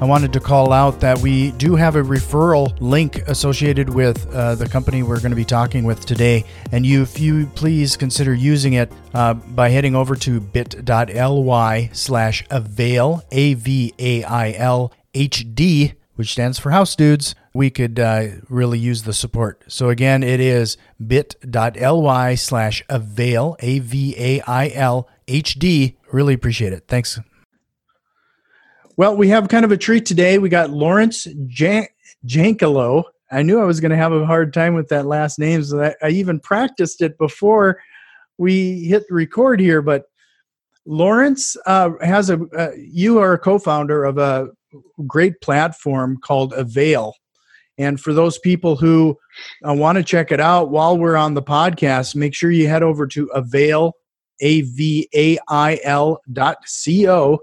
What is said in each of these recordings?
I wanted to call out that we do have a referral link associated with uh, the company we're going to be talking with today. And you, if you please consider using it uh, by heading over to bit.ly slash avail, A V A I L H D, which stands for House Dudes, we could uh, really use the support. So again, it is bit.ly slash avail, A V A I L H D. Really appreciate it. Thanks. Well, we have kind of a treat today. We got Laurence Jan- Jankelow. I knew I was going to have a hard time with that last name, so I, I even practiced it before we hit record here. But Laurence uh, has a. Uh, you are a co-founder of a great platform called Avail, and for those people who uh, want to check it out while we're on the podcast, make sure you head over to Avail, A V A I L dot C O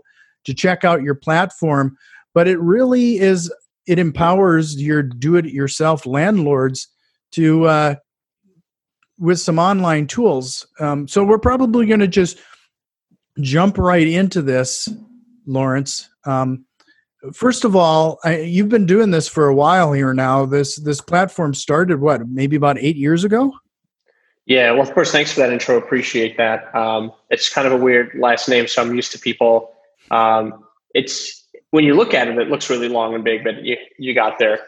to check out your platform. But it really is, it empowers your do it yourself landlords to, uh, with some online tools. Um, so we're probably going to just jump right into this, Laurence. Um, first of all, I, you've been doing this for a while here now. This this platform started what, maybe about eight years ago. Yeah, well, of course, thanks for that intro. Appreciate that. Um, it's kind of a weird last name, so I'm used to people um, it's when you look at it, it looks really long and big, but you you got there.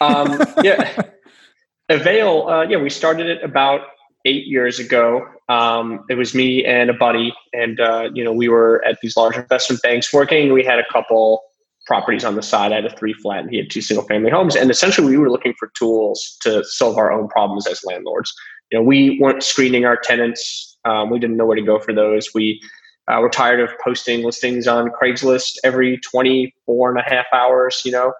Um, yeah, Avail. Uh, yeah, we started it about eight years ago. Um, it was me and a buddy, and uh, you know we were at these large investment banks working. We had a couple properties on the side. I had a three flat, and he had two single family homes. And essentially, we were looking for tools to solve our own problems as landlords. You know, we weren't screening our tenants. Um, we didn't know where to go for those. We uh, we're tired of posting listings on Craigslist every 24 and a half hours, you know.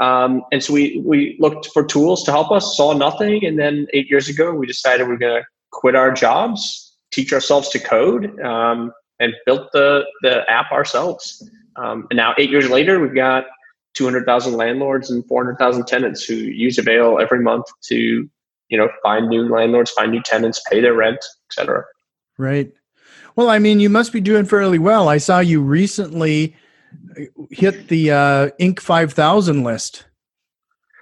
Um, and so we, we looked for tools to help us, saw nothing. And then eight years ago, we decided we're going to quit our jobs, teach ourselves to code, um, and built the, the app ourselves. Um, and now, eight years later, we've got 200,000 landlords and 400,000 tenants who use Avail every month to, you know, find new landlords, find new tenants, pay their rent, etc. Right. Well, I mean, you must be doing fairly well. I saw you recently uh, hit the uh, Inc. 5000 list.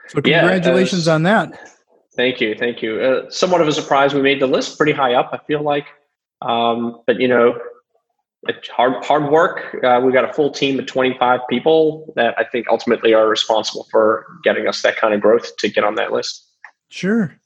So congratulations yeah, uh, on that. Thank you, thank you. Uh, somewhat of a surprise, we made the list pretty high up. I feel like, um, but you know, it's hard hard work. Uh, we got a full team of 25 people that I think ultimately are responsible for getting us that kind of growth to get on that list. Sure.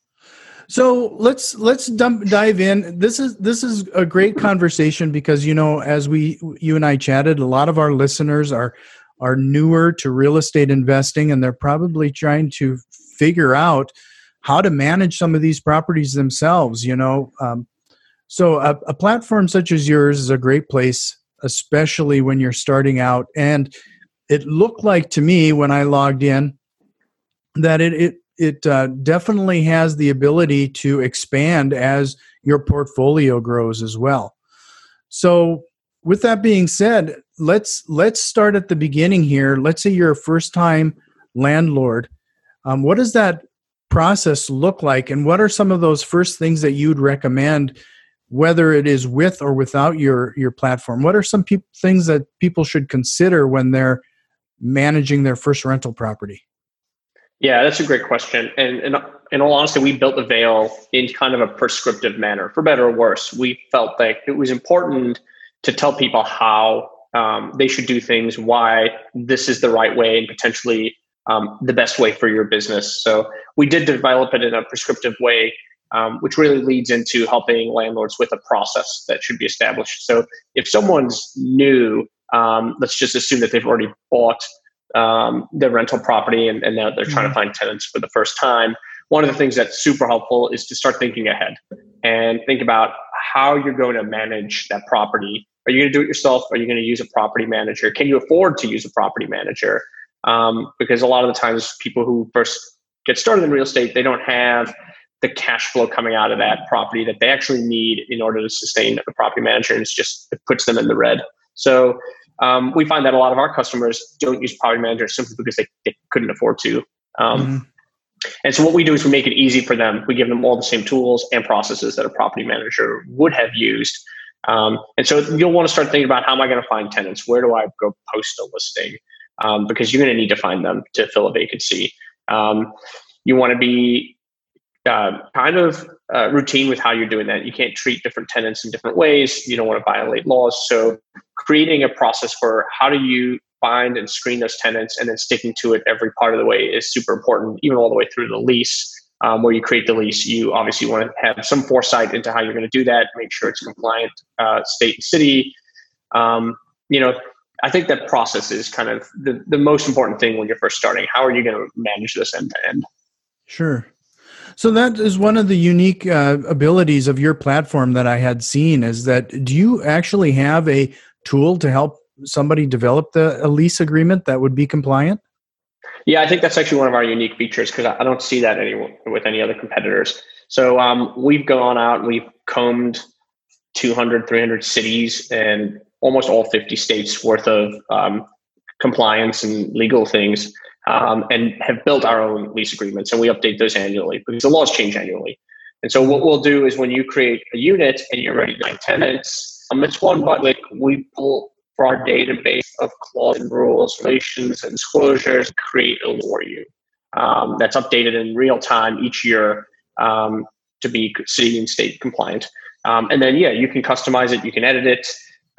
So let's let's dump, dive in. This is this is a great conversation because you know as we you and I chatted, a lot of our listeners are are newer to real estate investing and they're probably trying to figure out how to manage some of these properties themselves. You know, um, so a, a platform such as yours is a great place, especially when you're starting out. And it looked like to me when I logged in that it, it it uh, definitely has the ability to expand as your portfolio grows as well. So, with that being said, let's let's start at the beginning here. Let's say you're a first time landlord. Um, what does that process look like, and what are some of those first things that you'd recommend, whether it is with or without your your platform? What are some pe- things that people should consider when they're managing their first rental property? Yeah, that's a great question. And, and in all honesty, we built the Avail in kind of a prescriptive manner, for better or worse. We felt like it was important to tell people how um, they should do things, why this is the right way, and potentially um, the best way for your business. So we did develop it in a prescriptive way, um, which really leads into helping landlords with a process that should be established. So if someone's new, um, let's just assume that they've already bought um, their rental property and, and now they're trying to mm-hmm. find tenants for the first time. One of the things that's super helpful is to start thinking ahead and think about how you're going to manage that property. Are you going to do it yourself? Are you going to use a property manager? Can you afford to use a property manager? um, because a lot of the times people who first get started in real estate, they don't have the cash flow coming out of that property that they actually need in order to sustain a property manager. And it's just, it puts them in the red. So um, we find that a lot of our customers don't use property managers simply because they, they couldn't afford to. Um, mm-hmm. And so what we do is we make it easy for them. We give them all the same tools and processes that a property manager would have used. Um, and so you'll want to start thinking about how am I going to find tenants? Where do I go post a listing? Um, because you're going to need to find them to fill a vacancy. Um, you want to be uh, kind of uh, routine with how you're doing that. You can't treat different tenants in different ways. You don't want to violate laws. So creating a process for how do you find and screen those tenants and then sticking to it every part of the way is super important, even all the way through the lease. Um, where you create the lease, you obviously want to have some foresight into how you're going to do that, make sure it's compliant uh, state and city. Um, you know, I think that process is kind of the, the most important thing when you're first starting. How are you going to manage this end to end? Sure. So that is one of the unique uh, abilities of your platform that I had seen is that do you actually have a tool to help somebody develop the a lease agreement that would be compliant? Yeah, I think that's actually one of our unique features because I don't see that any, with any other competitors. So um, we've gone out and we've combed 200, 300 cities and almost all 50 states worth of um, compliance and legal things um, and have built our own lease agreements and we update those annually because the laws change annually. And so what we'll do is when you create a unit and you're ready to make tenants, um, it's one but like we pull for our database of clause and rules, relations, and disclosures, create a for you. Um, that's updated in real time each year um, to be city and state compliant. Um, and then, yeah, you can customize it, you can edit it,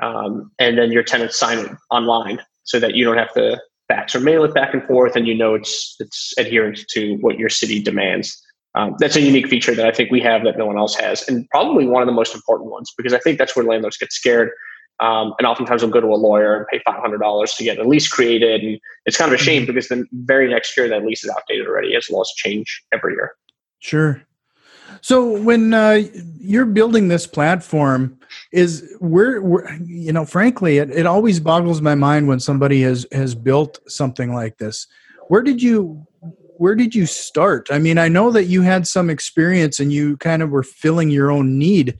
um, and then your tenants sign it online so that you don't have to fax or mail it back and forth, and you know it's it's adherent to what your city demands. Um, that's a unique feature that I think we have that no one else has, and probably one of the most important ones because I think that's where landlords get scared. Um, and oftentimes they'll go to a lawyer and pay five hundred dollars to get a lease created, and it's kind of a shame mm-hmm. because the very next year that lease is outdated already, as laws change every year. Sure. So when uh, you're building this platform, is where, you know, frankly, it, it always boggles my mind when somebody has has built something like this. Where did you where did you start? I mean, I know that you had some experience and you kind of were filling your own need,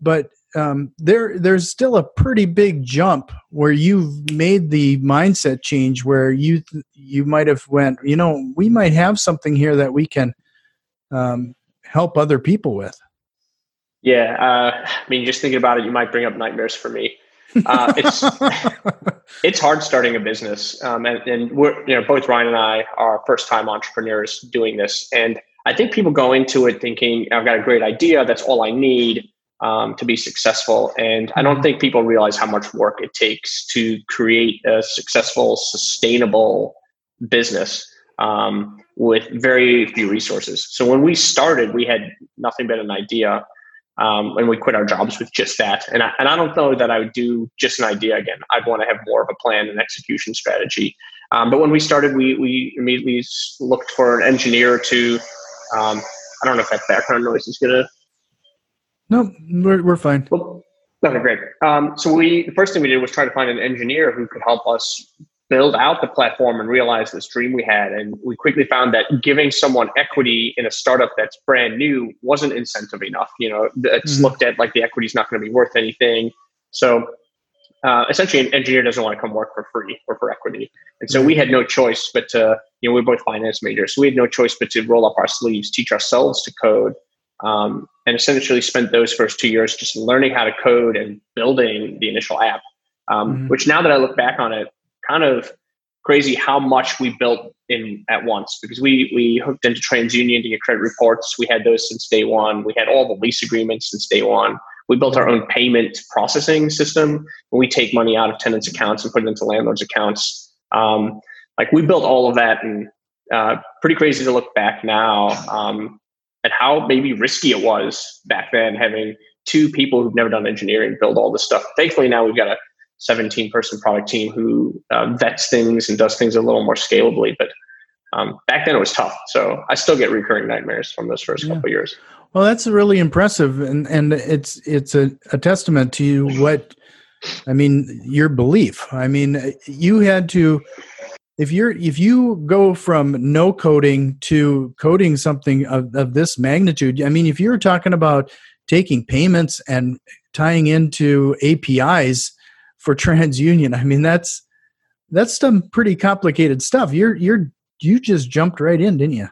but um, there there's still a pretty big jump where you've made the mindset change where you you might have went, you know, we might have something here that we can um, help other people with? Yeah, uh, I mean, just thinking about it, you might bring up nightmares for me. Uh, it's it's hard starting a business, um, and, and, we're you know both Ryan and I are first time entrepreneurs doing this, and I think people go into it thinking I've got a great idea, that's all I need um, to be successful, and I don't mm-hmm. think people realize how much work it takes to create a successful, sustainable business. Um, with very few resources. So when we started, we had nothing but an idea. Um, and we quit our jobs with just that. And I, and I don't know that I would do just an idea again. I'd want to have more of a plan and execution strategy. Um, but when we started, we, we immediately looked for an engineer to, um, I don't know if that background noise is going to. No, we're, we're fine. Well, okay, great. Um, so we, the first thing we did was try to find an engineer who could help us build out the platform and realize this dream we had. And we quickly found that giving someone equity in a startup that's brand new wasn't incentive enough. You know, it's mm-hmm. looked at like the equity is not going to be worth anything. So uh, essentially, an engineer doesn't want to come work for free or for equity. And so we had no choice but to, you know, we are both finance majors. So we had no choice but to roll up our sleeves, teach ourselves to code, um, and essentially spent those first two years just learning how to code and building the initial app. Um, mm-hmm. Which now that I look back on it, kind of crazy how much we built in at once because we we hooked into TransUnion to get credit reports. We had those since day one. We had all the lease agreements since day one. We built our own payment processing system. When we take money out of tenants' accounts and put it into landlords' accounts, um, like we built all of that, and uh, pretty crazy to look back now um, at how maybe risky it was back then having two people who've never done engineering build all this stuff. Thankfully, now we've got a 17 person product team who uh, vets things and does things a little more scalably. But um, back then it was tough. So I still get recurring nightmares from those first yeah. couple years. Well, that's really impressive, and and it's it's a, a testament to what I mean your belief. I mean, you had to if you're if you go from no coding to coding something of, of this magnitude i mean if you're talking about taking payments and tying into apis for transunion i mean that's that's some pretty complicated stuff you're you're you just jumped right in didn't you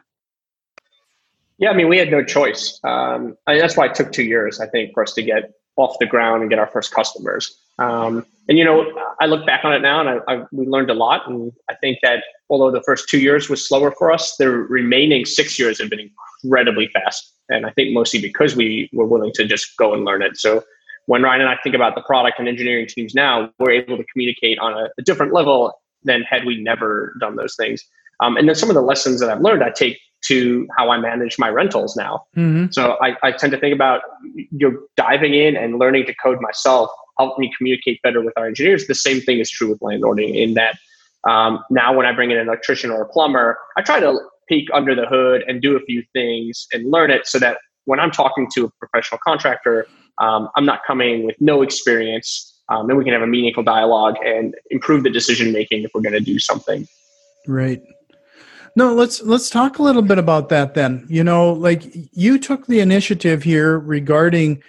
yeah i mean we had no choice um, I mean, that's why it took two years i think for us to get off the ground and get our first customers um, and you know, I look back on it now, and I, I, we learned a lot. And I think that although the first two years was slower for us, the remaining six years have been incredibly fast. And I think mostly because we were willing to just go and learn it. So when Ryan and I think about the product and engineering teams now, we're able to communicate on a, a different level than had we never done those things. Um, and then some of the lessons that I've learned, I take to how I manage my rentals now. Mm-hmm. So I, I tend to think about you know, diving in and learning to code myself help me communicate better with our engineers. The same thing is true with landlording in that um, now when I bring in an electrician or a plumber, I try to peek under the hood and do a few things and learn it so that when I'm talking to a professional contractor, um, I'm not coming with no experience. Um, and we can have a meaningful dialogue and improve the decision making if we're going to do something. Right. No, let's let's talk a little bit about that then. You know, like you took the initiative here regarding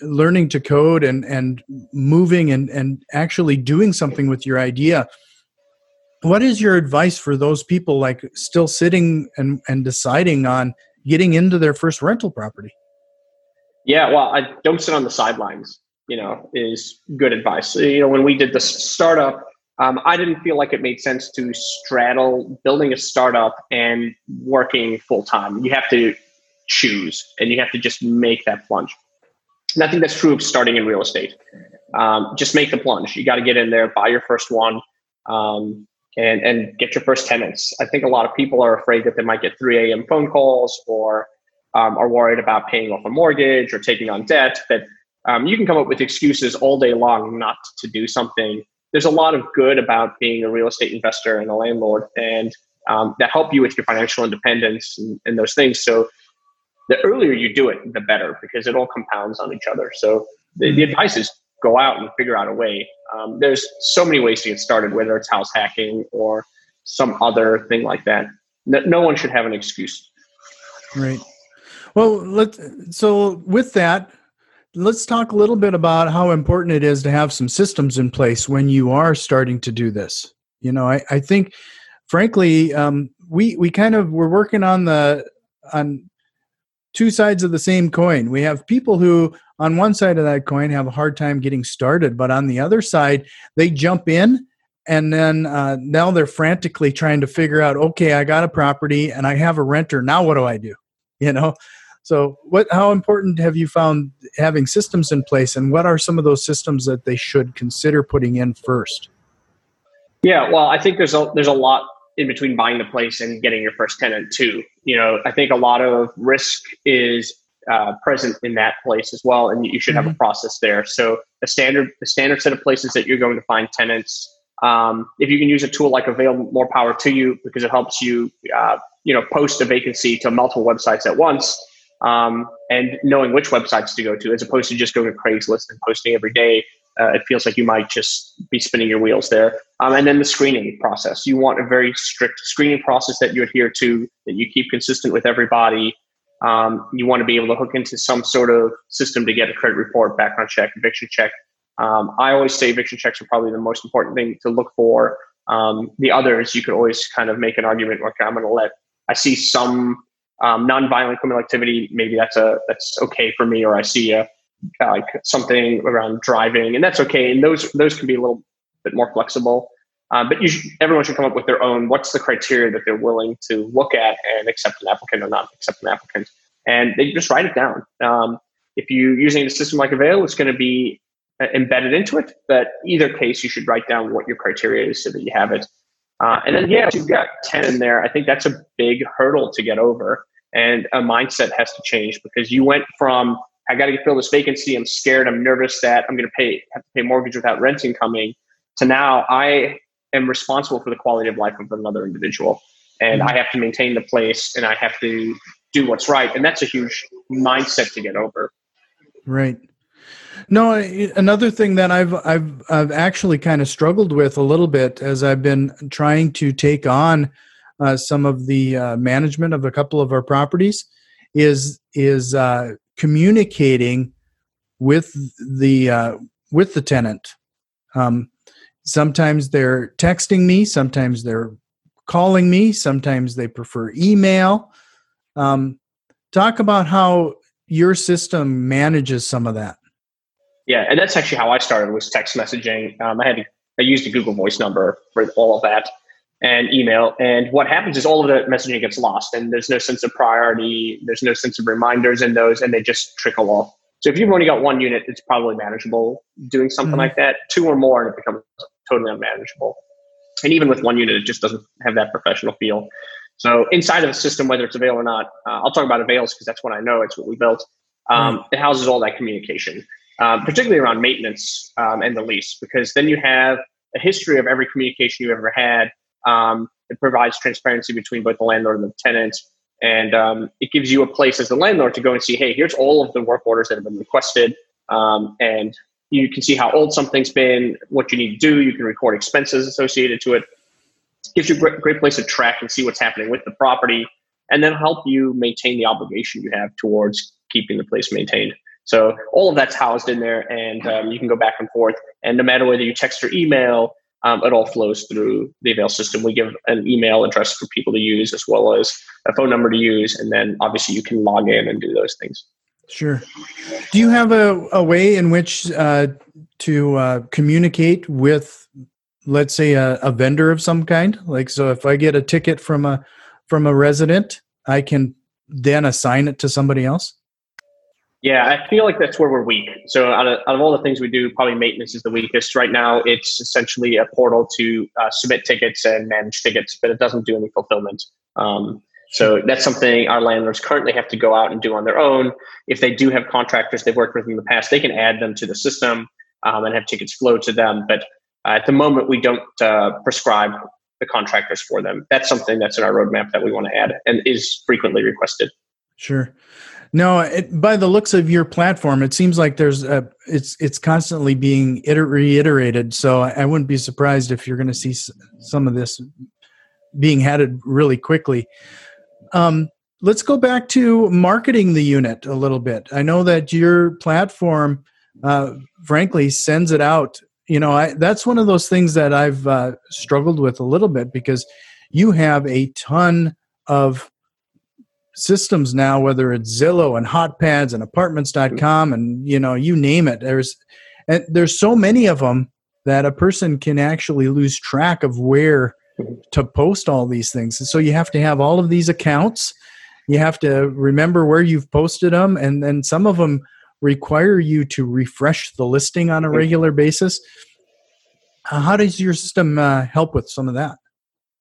learning to code and and moving and and actually doing something with your idea what is your advice for those people like still sitting and and deciding on getting into their first rental property yeah well i don't sit on the sidelines you know is good advice you know when we did the startup um, i didn't feel like it made sense to straddle building a startup and working full time you have to choose and you have to just make that plunge and I think that's true of starting in real estate. Um, just make the plunge. You got to get in there, buy your first one, um, and and get your first tenants. I think a lot of people are afraid that they might get 3 a.m. phone calls or um, are worried about paying off a mortgage or taking on debt. That um, you can come up with excuses all day long not to do something. There's a lot of good about being a real estate investor and a landlord, and um, that help you with your financial independence and, and those things. So the earlier you do it, the better because it all compounds on each other. So the, the advice is go out and figure out a way. Um, there's so many ways to get started, whether it's house hacking or some other thing like that. No, no one should have an excuse. Right. Well, let so with that, let's talk a little bit about how important it is to have some systems in place when you are starting to do this. You know, I, I think, frankly, um, we we kind of we're working on the on two sides of the same coin. We have people who, on one side of that coin, have a hard time getting started, but on the other side, they jump in and then uh, now they're frantically trying to figure out okay i got a property and i have a renter now what do i do you know so what how important have you found having systems in place and what are some of those systems that they should consider putting in first yeah well i think there's a there's a lot in between buying the place and getting your first tenant too. You know, I think a lot of risk is uh, present in that place as well, and you should mm-hmm. have a mm-hmm. process there. So the standard the standard set of places that you're going to find tenants. Um, if you can use a tool like Avail, more power to you because it helps you, uh, you know, post a vacancy to multiple websites at once, um, and knowing which websites to go to, as opposed to just going to Craigslist and posting every day uh, it feels like you might just be spinning your wheels there. Um, and then the screening process. You want a very strict screening process that you adhere to, that you keep consistent with everybody. Um, you want to be able to hook into some sort of system to get a credit report, background check, eviction check. Um, I always say eviction checks are probably the most important thing to look for. Um, the others, you could always kind of make an argument. Okay, I'm going to let. I see some um, non-violent criminal activity. Maybe that's a that's okay for me, or I see a like something around driving, and that's okay. And those those can be a little bit more flexible. Um, but should, everyone should come up with their own. What's the criteria that they're willing to look at and accept an applicant or not accept an applicant? And they just write it down. Um, if you're using a system like Avail, it's going to be uh, embedded into it. But either case, you should write down what your criteria is so that you have it. Uh, and then, yeah, you've got 10 in there, I think that's a big hurdle to get over. And a mindset has to change because you went from I got to fill this vacancy. I'm scared. I'm nervous that I'm going to pay have to pay mortgage without renting coming. To now, I am responsible for the quality of life of another individual, and. I have to maintain the place, and I have to do what's right, and that's a huge mindset to get over. Right. No, another thing that I've I've I've actually kind of struggled with a little bit as I've been trying to take on uh, some of the uh, management of a couple of our properties is is uh, communicating with the uh, with the tenant. Um, sometimes they're texting me, sometimes they're calling me, sometimes they prefer email. Um, talk about how your system manages some of that. Yeah, and that's actually how I started was text messaging. Um, I had I used a Google Voice number for all of that and email. And what happens is all of the messaging gets lost, and there's no sense of priority. There's no sense of reminders in those, and they just trickle off. So if you've only got one unit, it's probably manageable doing something mm-hmm. like that. Two or more, and it becomes totally unmanageable. And even with one unit, it just doesn't have that professional feel. So inside of the system, whether it's Avail or not, uh, I'll talk about Avails because that's what I know. It's what we built. Um, mm. It houses all that communication, um, particularly around maintenance um, and the lease, because then you have a history of every communication you ever had. Um, it provides transparency between both the landlord and the tenant. And um, it gives you a place as the landlord to go and see, hey, here's all of the work orders that have been requested. Um, and you can see how old something's been, what you need to do. You can record expenses associated to it gives you a great, great place to track and see what's happening with the property and then help you maintain the obligation you have towards keeping the place maintained. So all of that's housed in there, and um, you can go back and forth. And no matter whether you text or email, um, it all flows through the Avail system. We give an email address for people to use as well as a phone number to use, and then obviously you can log in and do those things. Sure. Do you have a, a way in which uh, to uh, communicate with let's say a, a vendor of some kind like so if i get a ticket from a from a resident i can then assign it to somebody else yeah i feel like that's where we're weak so out of, out of all the things we do probably maintenance is the weakest right now it's essentially a portal to uh, submit tickets and manage tickets but it doesn't do any fulfillment um, so that's something our landlords currently have to go out and do on their own. If they do have contractors they've worked with in the past, they can add them to the system um, and have tickets flow to them. But uh, at the moment, we don't uh, prescribe the contractors for them. That's something that's in our roadmap that we want to add and is frequently requested. Sure. No, it, by the looks of your platform, it seems like there's a it's it's constantly being iter- reiterated. So I wouldn't be surprised if you're going to see some of this being added really quickly. Um, let's go back to marketing the unit a little bit. I know that your platform, uh, frankly, sends it out you know I, that's one of those things that i've uh, struggled with a little bit because you have a ton of systems now whether it's zillow and hotpads and apartments.com and you know you name it there's and there's so many of them that a person can actually lose track of where to post all these things and so you have to have all of these accounts you have to remember where you've posted them and then some of them require you to refresh the listing on a regular basis. Uh, how does your system uh, help with some of that?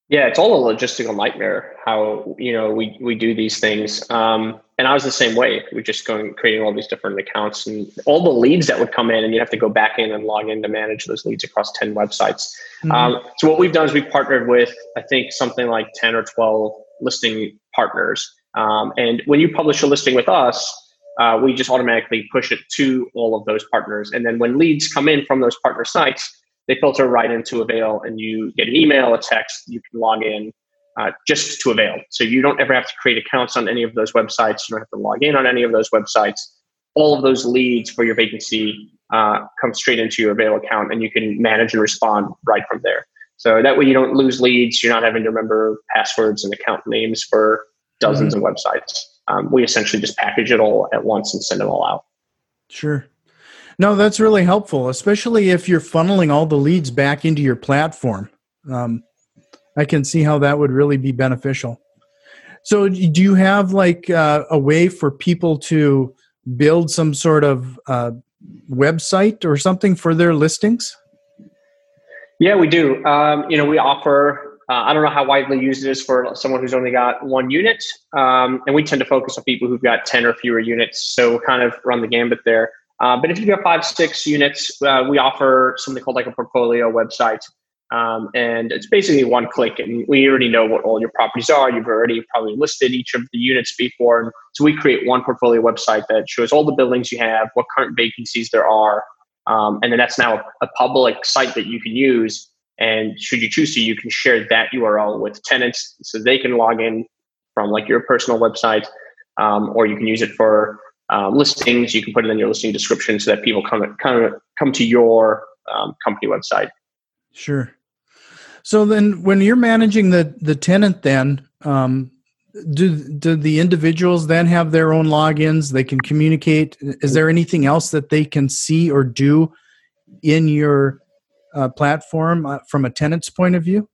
Yeah, it's all a logistical nightmare how you know we we do these things. Um, and I was the same way. We're just going creating all these different accounts and all the leads that would come in, and you'd have to go back in and log in to manage those leads across ten websites. Mm-hmm. Um, so what we've done is we've partnered with I think something like ten or twelve listing partners. Um, and when you publish a listing with us, uh, we just automatically push it to all of those partners. And then when leads come in from those partner sites, they filter right into Avail and you get an email, a text, you can log in uh, just to Avail. So you don't ever have to create accounts on any of those websites. You don't have to log in on any of those websites. All of those leads for your vacancy uh, come straight into your Avail account and you can manage and respond right from there. So that way you don't lose leads. You're not having to remember passwords and account names for dozens mm-hmm. of websites um, we essentially just package it all at once and send it all out. Sure. No, that's really helpful, especially if you're funneling all the leads back into your platform. Um, I can see how that would really be beneficial. So, do you have like uh, a way for people to build some sort of uh, website or something for their listings? Yeah, we do. Um, you know, we offer uh, I don't know how widely used it is for someone who's only got one unit. Um, and we tend to focus on people who've got 10 or fewer units. So we'll kind of run the gambit there. Uh, but if you've five, six units, uh, we offer something called like a portfolio website. Um, and it's basically one click, and we already know what all your properties are. You've already probably listed each of the units before. And so we create one portfolio website that shows all the buildings you have, what current vacancies there are. Um, and then that's now a public site that you can use. And should you choose to, you can share that URL with tenants so they can log in from like your personal website, um, or you can use it for um, listings. You can put it in your listing description so that people come of come to your um, company website. Sure. So then, when you're managing the the tenant, then um, do do the individuals then have their own logins? They can communicate. Is there anything else that they can see or do in your uh, platform uh, from a tenant's point of view?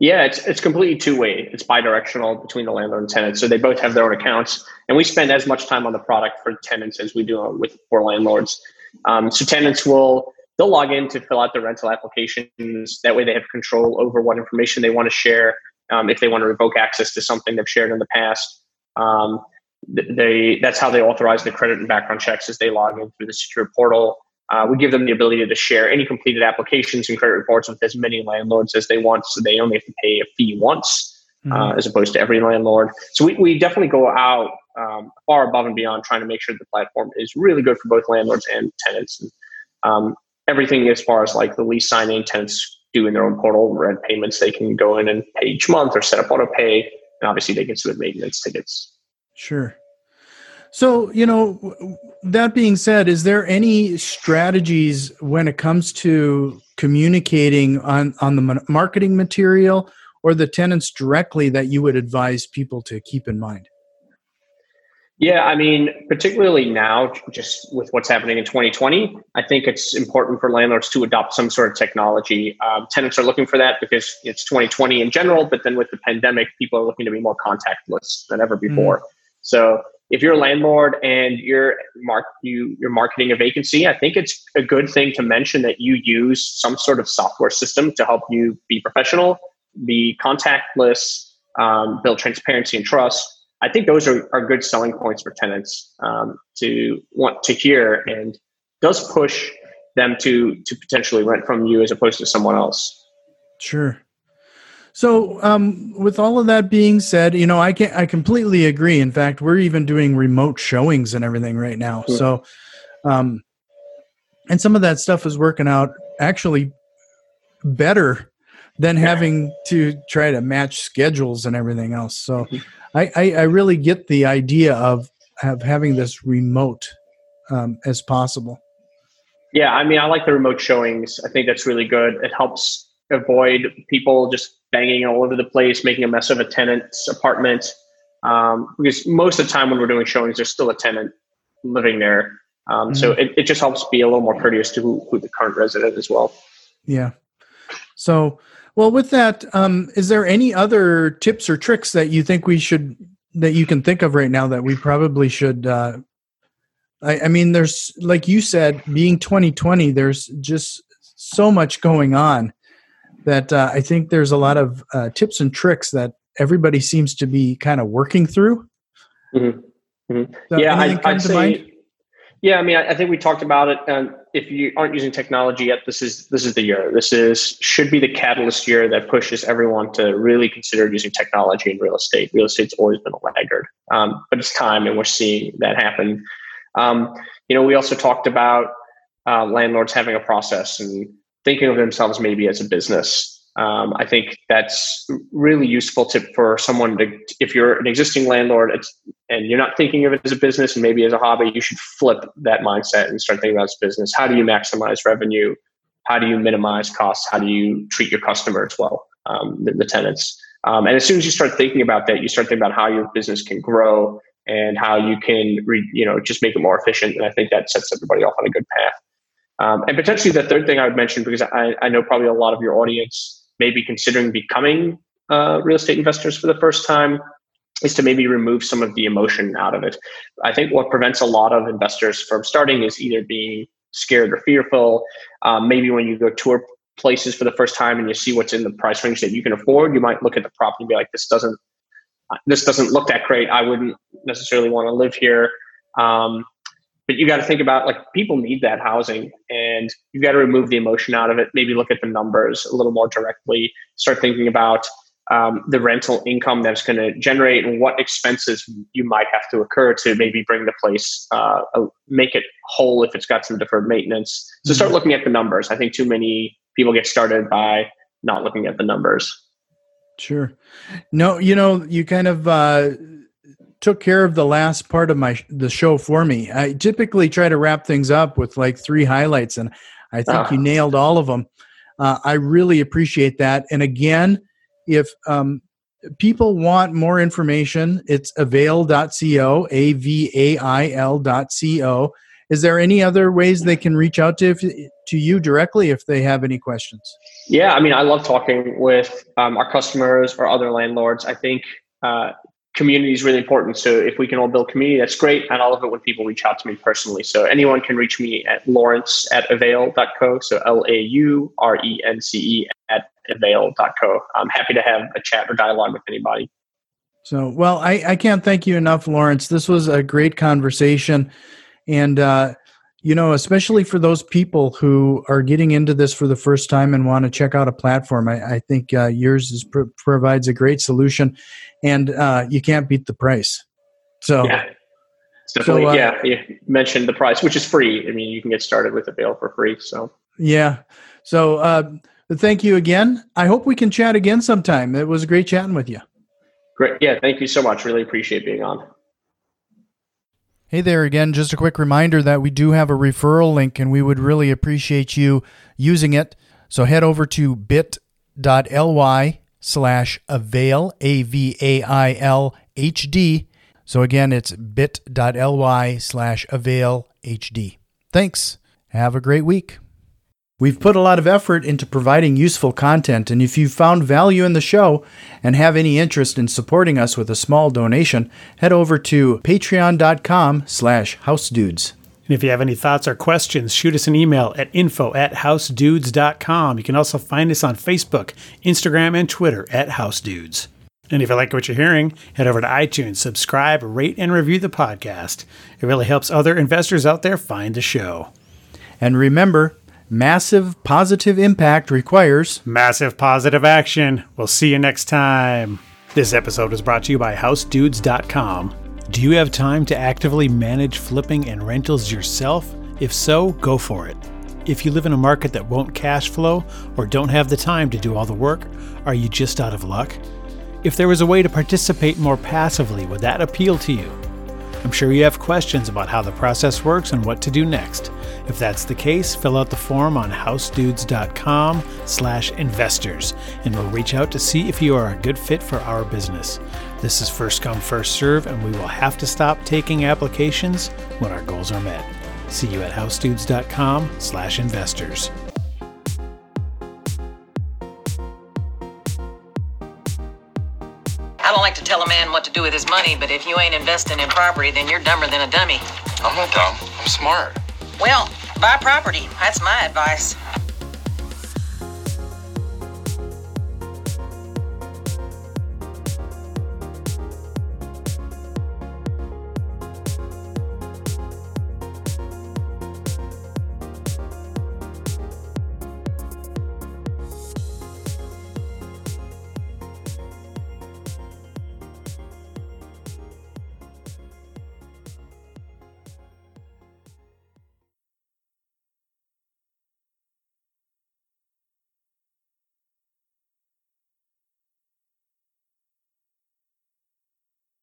Yeah, it's it's completely two way. It's bi-directional between the landlord and tenant. So they both have their own accounts, and we spend as much time on the product for tenants as we do with for landlords. Um, so tenants will they'll log in to fill out their rental applications. That way, they have control over what information they want to share. Um, if they want to revoke access to something they've shared in the past, um, they that's how they authorize the credit and background checks as they log in through the secure portal. Uh, we give them the ability to share any completed applications and credit reports with as many landlords as they want, so they only have to pay a fee once. Uh, mm-hmm. Uh, as opposed to every landlord. So we, we definitely go out um, far above and beyond trying to make sure the platform is really good for both landlords and tenants. And, um, everything as far as like the lease signing, tenants doing their own portal, rent payments, they can go in and pay each month or set up auto pay. And obviously they can submit maintenance tickets. Sure. So, you know, that being said, is there any strategies when it comes to communicating on, on the marketing material or the tenants directly that you would advise people to keep in mind? Yeah, I mean, particularly now, just with what's happening in 2020, I think it's important for landlords to adopt some sort of technology. Um, tenants are looking for that because it's 2020 in general, but then with the pandemic, people are looking to be more contactless than ever before. Mm. So if you're a landlord and you're mark you you're marketing a vacancy, I think it's a good thing to mention that you use some sort of software system to help you be professional, be contactless, um, build transparency and trust I think those are, are good selling points for tenants um, to want to hear and does push them to to potentially rent from you as opposed to someone else. Sure. So, um, with all of that being said, you know, I can I completely agree. In fact, we're even doing remote showings and everything right now. Mm-hmm. So, um, and some of that stuff is working out actually better than having to try to match schedules and everything else. So, mm-hmm. I, I, I really get the idea of, of having this remote um, as possible. Yeah, I mean, I like the remote showings. I think that's really good. It helps avoid people just banging all over the place, making a mess of a tenant's apartment. Um, because most of the time when we're doing showings, there's still a tenant living there. Um, mm-hmm. So it, it just helps be a little more courteous to who, who the current resident as well. Yeah. So well, with that, um, is there any other tips or tricks that you think we should that you can think of right now that we probably should? Uh, I, I mean, there's like you said, being 2020, there's just so much going on that uh, I think there's a lot of uh, tips and tricks that everybody seems to be kind of working through. Mm-hmm. Mm-hmm. So yeah, I, would say. Mind? Yeah, I mean, I, I, think we talked about it. And if you aren't using technology yet, this is this is the year. This is should be the catalyst year that pushes everyone to really consider using technology in real estate. Real estate's always been a laggard, um, but it's time, and we're seeing that happen. Um, you know, we also talked about uh, landlords having a process and thinking of themselves maybe as a business. Um, I think that's really useful tip for someone to, if you're an existing landlord and you're not thinking of it as a business and maybe as a hobby, you should flip that mindset and start thinking about as business. How do you maximize revenue? How do you minimize costs? How do you treat your customers well, um, the, the, tenants? Um, and as soon as you start thinking about that, you start thinking about how your business can grow and how you can, re, you know, just make it more efficient. And I think that sets everybody off on a good path. Um, and potentially the third thing I would mention, because I, I know probably a lot of your audience may be considering becoming uh, real estate investors for the first time is to maybe remove some of the emotion out of it. I think what prevents a lot of investors from starting is either being scared or fearful. Um, maybe when you go tour places for the first time and you see what's in the price range that you can afford, you might look at the property and be like, "This doesn't, this doesn't look that great. I wouldn't necessarily want to live here." Um, but you got to think about like people need that housing and you've got to remove the emotion out of it maybe look at the numbers a little more directly start thinking about um, the rental income that's going to generate and what expenses you might have to occur to maybe bring the place uh, make it whole if it's got some deferred maintenance. So start mm-hmm. looking at the numbers. I think too many people get started by not looking at the numbers. Sure. No you know you kind of uh, took care of the last part of my the show for me i typically try to wrap things up with like three highlights and i think uh. you ah. nailed all of them uh, i really appreciate that and again if um, people want more information, it's avail.co, A V A I L.co. Is there any other ways they can reach out to to you directly if they have any questions? Yeah, I mean, I love talking with um, our customers or other landlords. I think uh, community is really important. So if we can all build community, that's great. And I love it when people reach out to me personally. So anyone can reach me at laurence at avail.co. So L A U R E N C E at avail.co. I'm happy to have a chat or dialogue with anybody. So, well, I, I can't thank you enough, Laurence. This was a great conversation. And, uh, you know, especially for those people who are getting into this for the first time and want to check out a platform, I, I think uh, yours is, pr- provides a great solution, and uh, you can't beat the price. So, yeah, definitely. So, uh, yeah, you mentioned the price, which is free. I mean, you can get started with Avail for free. So, yeah. So, uh, thank you again. I hope we can chat again sometime. It was great chatting with you. Great. Yeah, thank you so much. Really appreciate being on. Hey there again. Just a quick reminder that we do have a referral link and we would really appreciate you using it. So head over to bit.ly slash avail, A V A I L H D. So again, it's bit.ly slash avail HD. Thanks. Have a great week. We've put a lot of effort into providing useful content, and if you've found value in the show and have any interest in supporting us with a small donation, head over to patreon.com slash housedudes. And if you have any thoughts or questions, shoot us an email at info at housedudes.com. You can also find us on Facebook, Instagram, and Twitter at housedudes. And if you like what you're hearing, head over to iTunes, subscribe, rate, and review the podcast. It really helps other investors out there find the show. And remember, Massive positive impact requires massive positive action. We'll see you next time. This episode was brought to you by HouseDudes.com. Do you have time to actively manage flipping and rentals yourself? If so, go for it. If you live in a market that won't cash flow or don't have the time to do all the work, are you just out of luck? If there was a way to participate more passively, would that appeal to you? I'm sure you have questions about how the process works and what to do next. If that's the case, fill out the form on housedudes.com slash investors, and we'll reach out to see if you are a good fit for our business. This is first come, first serve, and we will have to stop taking applications when our goals are met. See you at housedudes.com slash investors. I don't like to tell a man what to do with his money, but if you ain't investing in property, then you're dumber than a dummy. I'm not dumb. I'm smart. Well, buy property. That's my advice.